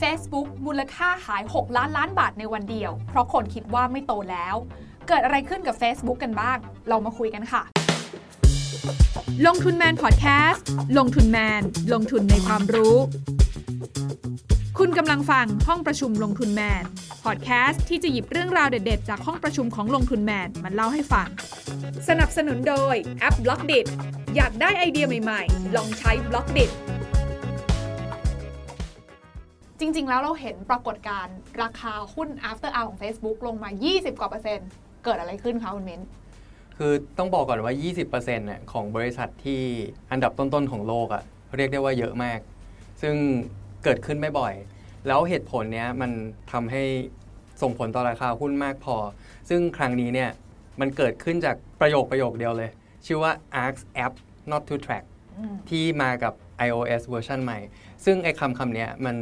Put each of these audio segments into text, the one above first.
Facebook มูลค่าหาย 6 ล้านล้านบาทในวันเดียว เพราะคนคิดว่าไม่โตแล้ว เกิดอะไรขึ้นกับ Facebook กันบ้าง เรามาคุยกันค่ะ ลงทุนแมนพอดแคสต์ลงทุนแมน ลงทุนในความรู้ คุณกำลังฟังห้องประชุมลงทุนแมนพอดแคสต์ที่จะหยิบเรื่องราวเด็ดๆ จากห้องประชุมของลงทุนแมนมาเล่าให้ฟัง สนับสนุนโดยแอป Blockdit อยากได้ไอเดียใหม่ๆ ลองใช้ Blockdit จริง ๆ แล้วเราเห็นปรากฏการณ์ราคาหุ้น after hour ของ Facebook ลงมา 20 กว่าเปอร์เซ็นต์ เกิดอะไรขึ้นคะคุณเม้นคือต้องบอกก่อนว่า 20%เนี่ยของบริษัทที่อันดับต้น ๆ ของโลกอะเรียกได้ว่าเยอะมาก ซึ่งเกิดขึ้นไม่บ่อย แล้วเหตุผลเนี้ยมันทำให้ส่งผลต่อราคาหุ้นมากพอ ซึ่งครั้งนี้เนี่ยมันเกิดขึ้นจากประโยคประโยคเดียวเลย ชื่อว่า ask app not to track ที่มากับ iOS เวอร์ชันใหม่ ซึ่งไอ้คำคำนี้มัน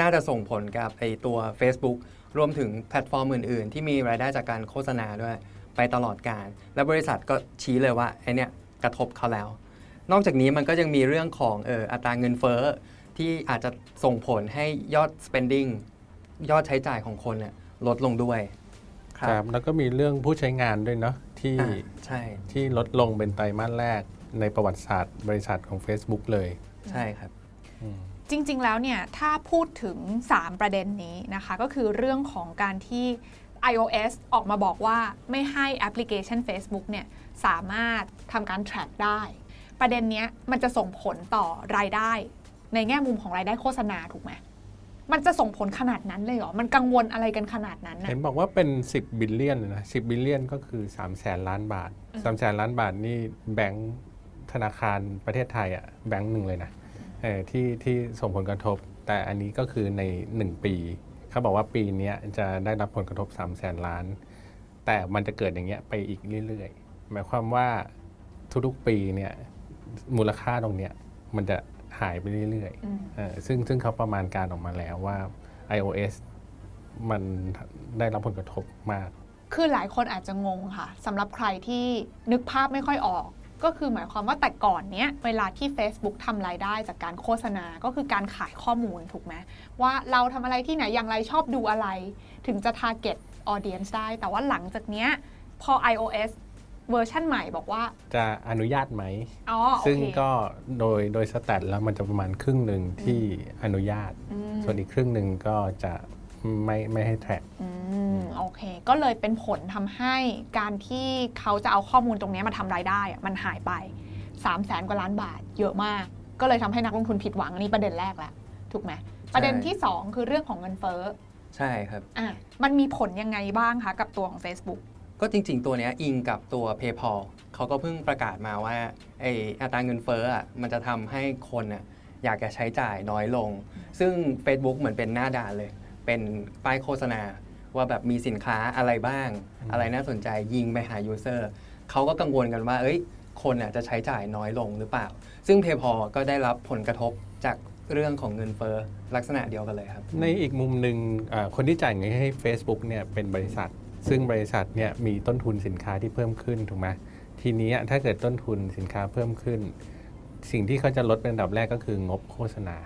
น่าจะส่งผลกับไอ้ตัว Facebook รวมถึงแพลตฟอร์มอื่น ๆ ที่มีรายได้จากการโฆษณาด้วยไปตลอดกาล และบริษัทก็ชี้เลยว่าไอ้นี่กระทบเขาแล้ว นอกจากนี้มันก็ยังมีเรื่องของเอออัตราเงินเฟ้อที่อาจจะส่งผลให้ยอด spending ยอดใช้จ่ายของคนเนี่ยลดลงด้วย ครับแล้วก็มีเรื่องผู้ใช้งานด้วยเนาะที่อ่าใช่ ที่ลดลงเป็นไตรมาสแรกในประวัติศาสตร์บริษัทของ Facebook เลย ใช่ครับ จริง ๆ แล้วเนี่ยถ้าพูดถึง 3 ประเด็นนี้นะคะ ก็คือเรื่องของการที่ iOS ออกมาบอกว่าไม่ให้แอปพลิเคชัน Facebook เนี่ยสามารถทำการ track ได้ ประเด็นเนี้ยมันจะส่งผลต่อรายได้ ในแง่มุมของรายได้โฆษณาถูกไหมมันจะส่งผลขนาดนั้นเลยเหรอ มันกังวลอะไรกันขนาดนั้นนะเห็นบอกว่าเป็น 10 billion นะ10 billion ก็คือ3 0 0แสนล้านบาท3 0 0แสนล้านบาทนี่แบงก์ธนาคารประเทศไทยอะ่ะแบงก์หนึ่งเลยนะ ที่ที่ส่งผลกระทบ แต่อันนี้ก็คือใน 1 ปีเขาบอกว่าปีนี้จะได้รับผลกระทบ 3 0 0แสนล้าน แต่มันจะเกิดอย่างเงี้ยไปอีกเรื่อยๆ หมายความว่าทุกๆปีเนี่ยมูลค่าตรงเนี้ยมันจะหายไปเรื่อยอืมๆเออซึ่งซึ่งเขาประมาณการออกมาแล้วว่า iOS มันได้รับผลกระทบมาก คือหลายคนอาจจะงงค่ะสำหรับใครที่นึกภาพไม่ค่อยออก ก็คือหมายความว่าแต่ก่อนเนี้ยเวลาที่ Facebook ทำรายได้จากการโฆษณาก็คือการขายข้อมูลถูกไหมว่าเราทำอะไรที่ไหนอย่างไรชอบดูอะไร ถึงจะ target audience ได้ แต่ว่าหลังจากเนี้ยพอ iOS เวอร์ชันใหม่บอกว่า จะอนุญาตไหมอ๋อโอซึ่งเคก็โดยโดยสแตทแล้วมันจะประมาณครึ่งหนึ่งที่อนุญาตอืมส่วนอีกครึ่งหนึ่งก็จะ ไม่ไม่ให้แทร็กอืมโอเค ก็เลยเป็นผลทำให้การที่เขาจะเอาข้อมูลตรงนี้มาทำรายได้อะมันหายไป3 0 0แสนกว่าล้านบาท เยอะมาก ก็เลยทำให้นักลงทุนผิดหวังอันนี้ประเด็นแรกแหละถูกไหมประเด็นที่ 2 คือเรื่องของเงินเฟ้อใช่ครับอะมันมีผลยังไงบ้างคะกับตัวของ Facebook ก็จริง ๆ ตัวเนี้ยอิงกับตัว PayPal เขาก็เพิ่งประกาศมาว่าไออัตราเงินเฟ้ออะมันจะทำให้คนอะอยากจะใช้จ่ายน้อยลง ซึ่ง Facebook เหมือนเป็นหน้าด่านเลย เป็นป้ายโฆษณา ว่าแบบมีสินค้าอะไรบ้าง อะไรน่าสนใจยิงไปหา user เขาก็กังวลกันว่า เอ้ย คนอะจะใช้จ่ายน้อยลงหรือเปล่า ซึ่ง PayPal ก็ได้รับผลกระทบจากเรื่องของเงินเฟ้อลักษณะเดียวกันเลยครับ ในอีกมุมหนึ่งอ่าคนที่จ่ายเงินให้ Facebook เนี่ยเป็นบริษัท ซึ่งบริษัทเนี่ยมีต้นทุนสินค้าที่เพิ่มขึ้นถูกไหมทีนี้ถ้าเกิดต้นทุนสินค้าเพิ่มขึ้น สิ่งที่เขาจะลดเป็นอันดับแรกก็คืองบโฆษณา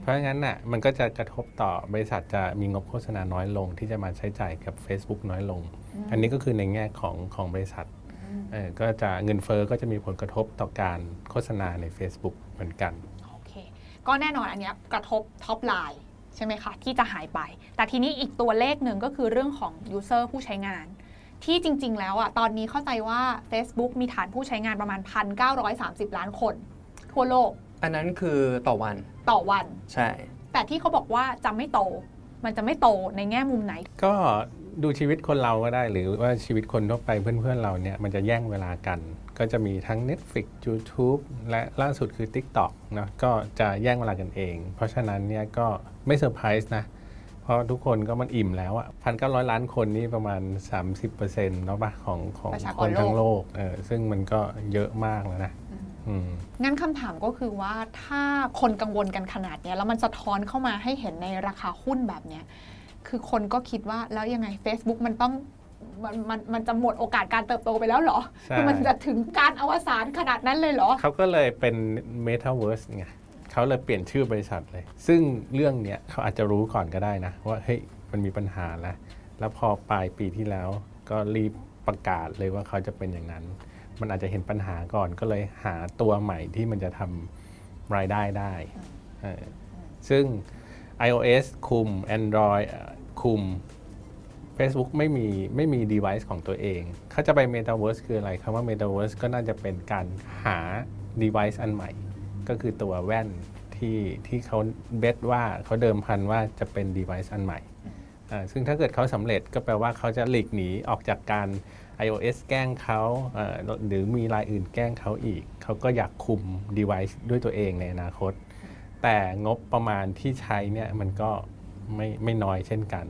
เพราะงั้นน่ะมันก็จะกระทบต่อบริษัทจะมีงบโฆษณาน้อยลง ที่จะมาใช้จ่ายกับ Facebook น้อยลง อันนี้ก็คือในแง่ของของบริษัทเออก็จะเงินเฟ้อก็จะมีผลกระทบต่อการโฆษณาใน Facebook เหมือนกันโอเคก็แน่นอนอันเนี้ยกระทบ top lineใช่ไหมคะ ที่จะหายไป แต่ทีนี้อีกตัวเลขหนึ่งก็คือเรื่องของ User ผู้ใช้งาน ที่จริง ๆ แล้วอะตอนนี้เข้าใจว่า Facebook มีฐานผู้ใช้งานประมาณ 1,930 ล้านคน ทั่วโลก อันนั้นคือต่อวันต่อวัน ใช่ แต่ที่เขาบอกว่าจะไม่โต มันจะไม่โตในแง่มุมไหน ก็ดูชีวิตคนเราก็ได้ หรือว่าชีวิตคนทั่วไปเพื่อนๆเราเนี่ยมันจะแย่งเวลากัน ก็จะมีทั้ง Netflix YouTube และล่าสุดคือ TikTok เนอะก็จะแย่งเวลากันเอง เพราะฉะนั้นเนี่ยก็ไม่เซอร์ไพรส์นะเพราะทุกคนก็มันอิ่มแล้วอะพันเก้าร้อยล้านคนนี่ประมาณ 30%เนาะปะของของประชากครนโลกทั้งโลกเออซึ่งมันก็เยอะมากแล้วนะอืม งั้นคำถามก็คือว่าถ้าคนกังวลกันขนาดเนี้ยแล้วมันสะท้อนเข้ามาให้เห็นในราคาหุ้นแบบเนี้ยคือคนก็คิดว่าแล้วยังไง Facebook มันต้องมันมันมันจะหมดโอกาสการเติบโตไปแล้วเหรอใช่คือมันจะถึงการอวสานขนาดนั้นเลยเหรอ เขาก็เลยเป็น Metaverse ไงเขาเลยเปลี่ยนชื่อบริษัทเลย ซึ่งเรื่องเนี้ยเขาอาจจะรู้ก่อนก็ได้นะ ว่าเฮ้ยมันมีปัญหาแล้ว แล้วพอปลายปีที่แล้วก็รีบประกาศเลยว่าเขาจะเป็นอย่างนั้น มันอาจจะเห็นปัญหาก่อนก็เลยหาตัวใหม่ที่มันจะทำรายได้ได้เออซึ่ง iOS คุม Android เอ่อคุม Facebook ไม่มีไม่มี device ของตัวเอง เขาจะไป Metaverse คืออะไรคำว่า Metaverse ก็น่าจะเป็นการหา device อันใหม่ ก็คือตัวแว่นที่ที่เขาเบสว่าเขาเดิมพันว่าจะเป็น device อันใหม่อ่าซึ่งถ้าเกิดเขาสำเร็จก็แปลว่าเขาจะหลีกหนีออกจากการ iOS แกล้งเขาหรือมีรายอื่นแกล้งเขาอีก เขาก็อยากคุม device ด้วยตัวเองในอนาคต แต่งบประมาณที่ใช้เนี่ยมันก็ไม่ไม่น้อยเช่นกัน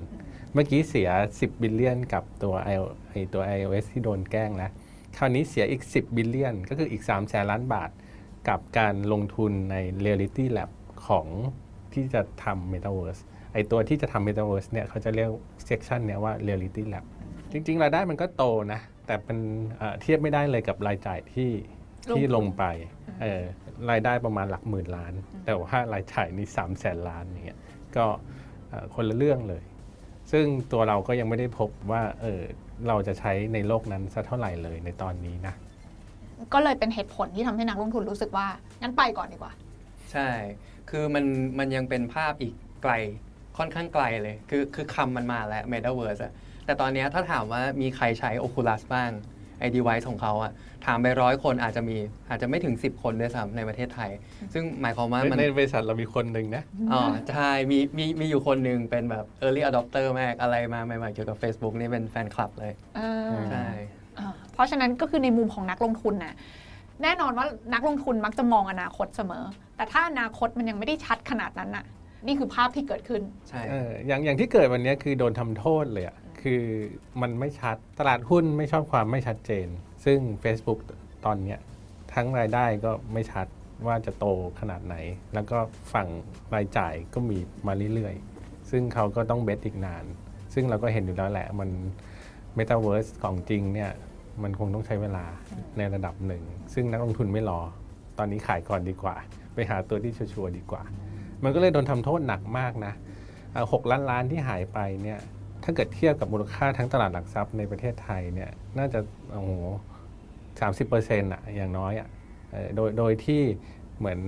เมื่อกี้เสีย 10 billion กับตัว i ไอตัว iOS ที่โดนแกล้งแล้วคราวนี้เสียอีก 10 billion ก็คืออีก3แสนล้านบาท กับการลงทุนใน Reality Lab ของที่จะทำ Metaverse ไอตัวที่จะทำ Metaverse เนี่ยเขาจะเรียก section เนี้ยว่า Reality Lab จริง ๆ รายได้มันก็โตนะ แต่เป็นเอ่อเทียบไม่ได้เลยกับรายจ่ายที่ลงทุนที่ลงไปเออรายได้ประมาณหลักหมื่นล้าน แต่ว่ารายจ่ายนี่สามแสนล้านอย่างเงี้ยก็เอ่อคนละเรื่องเลย ซึ่งตัวเราก็ยังไม่ได้พบว่าเออเราจะใช้ในโลกนั้นสักเท่าไหร่เลยในตอนนี้นะ ก็เลยเป็นเหตุผลที่ทำให้นักลงทุนรู้สึกว่างั้นไปก่อนดีกว่า ใช่ คือมันมันยังเป็นภาพอีกไกลค่อนข้างไกลเลย คือคือคำมันมาแล้ว Metaverse อะ แต่ตอนเนี้ยถ้าถามว่ามีใครใช้ Oculus บ้างไอ้ device ของเขาอะถามไปร้อยคนอาจจะมีอาจจะไม่ถึง 10 คนด้วยซ้ำในประเทศไทย ซึ่งหมายความว่ามันในบริษัทเรามีคนหนึ่งนะอ๋อใช่มีมีมีอยู่คนหนึ่งเป็นแบบ early adopter มากอะไรมาใหม่ๆเกี่ยวกับ Facebook นี่เป็นแฟนคลับเลยเออใช่อ่าเพราะฉะนั้นก็คือในมุมของนักลงทุนน่ะแน่นอนว่านักลงทุนมักจะมองอนาคตเสมอ แต่ถ้าอนาคตมันยังไม่ได้ชัดขนาดนั้นน่ะ นี่คือภาพที่เกิดขึ้นใช่เอออย่างอย่างที่เกิดวันนี้คือโดนทำโทษเลยอะ คือมันไม่ชัดตลาดหุ้นไม่ชอบความไม่ชัดเจน ซึ่ง Facebook ตอนเนี้ยทั้งรายได้ก็ไม่ชัดว่าจะโตขนาดไหน แล้วก็ฝั่งรายจ่ายก็มีมาเรื่อยๆ ซึ่งเขาก็ต้องเบสอีกนาน ซึ่งเราก็เห็นอยู่แล้วแหละมัน Metaverse ของจริงเนี่ยมันคงต้องใช้เวลาในระดับหนึ่ง ซึ่งนักลงทุนไม่รอ ตอนนี้ขายก่อนดีกว่า ไปหาตัวที่ชัวร์ดีกว่า มันก็เลยโดนทำโทษหนักมากนะหกล้านล้านที่หายไปเนี่ย ถ้าเกิดเทียบกับมูลค่าทั้งตลาดหลักทรัพย์ในประเทศไทยเนี่ยน่าจะโอ้โหสามสิบเปอร์เซ็นต์อะอย่างน้อยอะเอ่อโดยโดยที่เหมือน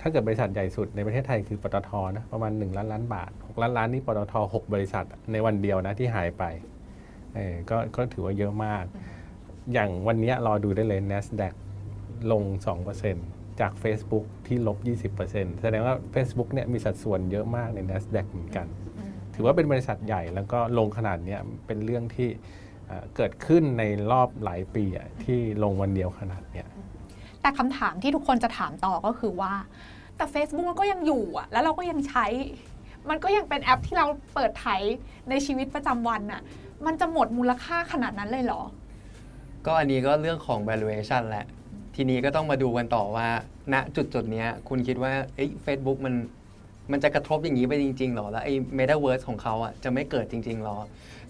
ถ้าเกิดบริษัทใหญ่สุดในประเทศไทยคือปตทนะประมาณ 1 ล้านล้านบาท 6 ล้านล้านนี่ปตท 6 บริษัทในวันเดียวนะที่หายไปเออก็ก็ถือว่าเยอะมาก อย่างวันนี้รอดูได้เลย NASDAQ ลง 2%จาก Facebook ที่ลบ 20%แสดงว่า Facebook เนี่ยมีสัดส่วนเยอะมากใน NASDAQ เหมือนกัน ถือว่าเป็นบริษัทใหญ่แล้วก็ลงขนาดเนี้ยเป็นเรื่องที่เอ่อเกิดขึ้นในรอบหลายปีอะที่ลงวันเดียวขนาดเนี้ยแต่คำถามที่ทุกคนจะถามต่อก็คือว่า แต่ Facebook มันก็ยังอยู่อะแล้วเราก็ยังใช้ มันก็ยังเป็นแอปที่เราเปิดไถในชีวิตประจำวันน่ะ มันจะหมดมูลค่าขนาดนั้นเลยเหรอ ก็อันนี้ก็เรื่องของ valuation แหละ ทีนี้ก็ต้องมาดูกันต่อว่า ณจุดจุดๆเนี้ยคุณคิดว่าเอ้ย Facebook มัน มันจะกระทบอย่างนี้ไปจริงๆหรอ แล้วไอ้ Metaverse ของเขาอะจะไม่เกิดจริงๆหรอ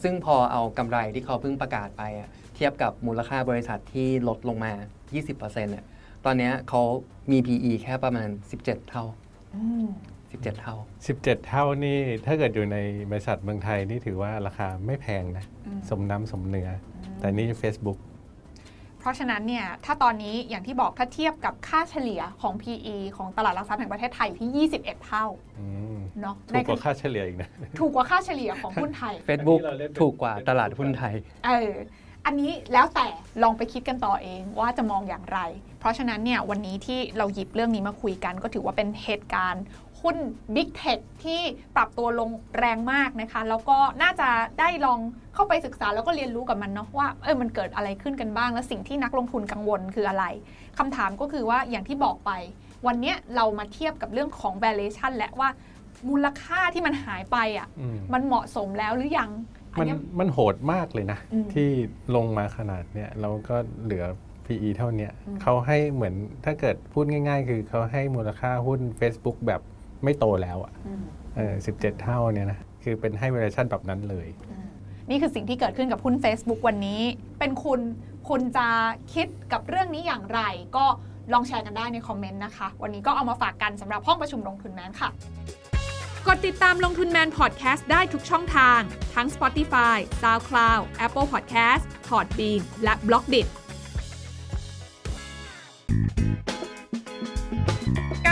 ซึ่งพอเอากำไรที่เขาเพิ่งประกาศไปอะเทียบกับมูลค่าบริษัทที่ลดลงมา 20%เนี่ยตอนเนี้ยเขามี PE แค่ประมาณ 17 เท่า 17 เท่า 17 เท่านี่ถ้าเกิดอยู่ในบริษัทเมืองไทยนี่ถือว่าราคาไม่แพงนะอืมสมน้ำสมเนื้ออแต่นี่ Facebook เพราะฉะนั้นเนี่ยถ้าตอนนี้อย่างที่บอกถ้าเทียบกับค่าเฉลี่ยของ PE ของตลาดหลักทรัพย์แห่งประเทศไทยอยู่ที่ 21 เท่าอืมเนาะถูกกว่าค่าเฉลี่ยอีกนะถูกกว่าค่าเฉลี่ยของหุ้นไทย Facebook อันนี้เราเล่นเป็นถูกกว่าตลาดหุ้นไทยเอออันนี้แล้วแต่ลองไปคิดกันต่อเองว่าจะมองอย่างไร เพราะฉะนั้นเนี่ยวันนี้ที่เราหยิบเรื่องนี้มาคุยกันก็ถือว่าเป็นเหตุการณ์ หุ้น Big Tech ที่ปรับตัวลงแรงมากนะคะ แล้วก็น่าจะได้ลองเข้าไปศึกษาแล้วก็เรียนรู้กับมันเนาะว่าเออมันเกิดอะไรขึ้นกันบ้าง และสิ่งที่นักลงทุนกังวลคืออะไรคำถามก็คือว่าอย่างที่บอกไป วันเนี้ยเรามาเทียบกับเรื่องของ valuation และว่ามูลค่าที่มันหายไปอะอืมมันเหมาะสมแล้วหรือยังอันมันเนี้ยมันโหดมากเลยนะอืมที่ลงมาขนาดเนี้ยแล้วก็เหลือ PE เท่าเนี้ยอืมเขาให้เหมือนถ้าเกิดพูดง่าย ๆ คือเขาให้มูลค่าหุ้น Facebook แบบ ไม่โตแล้วอะอืมเออ17เท่าเนี่ยนะคือเป็นให้ valuation แบบนั้นเลย นี่คือสิ่งที่เกิดขึ้นกับหุ้น Facebook วันนี้ เป็นคุณคุณจะคิดกับเรื่องนี้อย่างไร ก็ลองแชร์กันได้ในคอมเมนต์นะคะ วันนี้ก็เอามาฝากกันสำหรับห้องประชุมลงทุนแมนค่ะ กดติดตามลงทุนแมนพอดแคสต์ได้ทุกช่องทาง ทั้ง Spotify, SoundCloud, Apple Podcast, Podbean และ b l o k d i t การ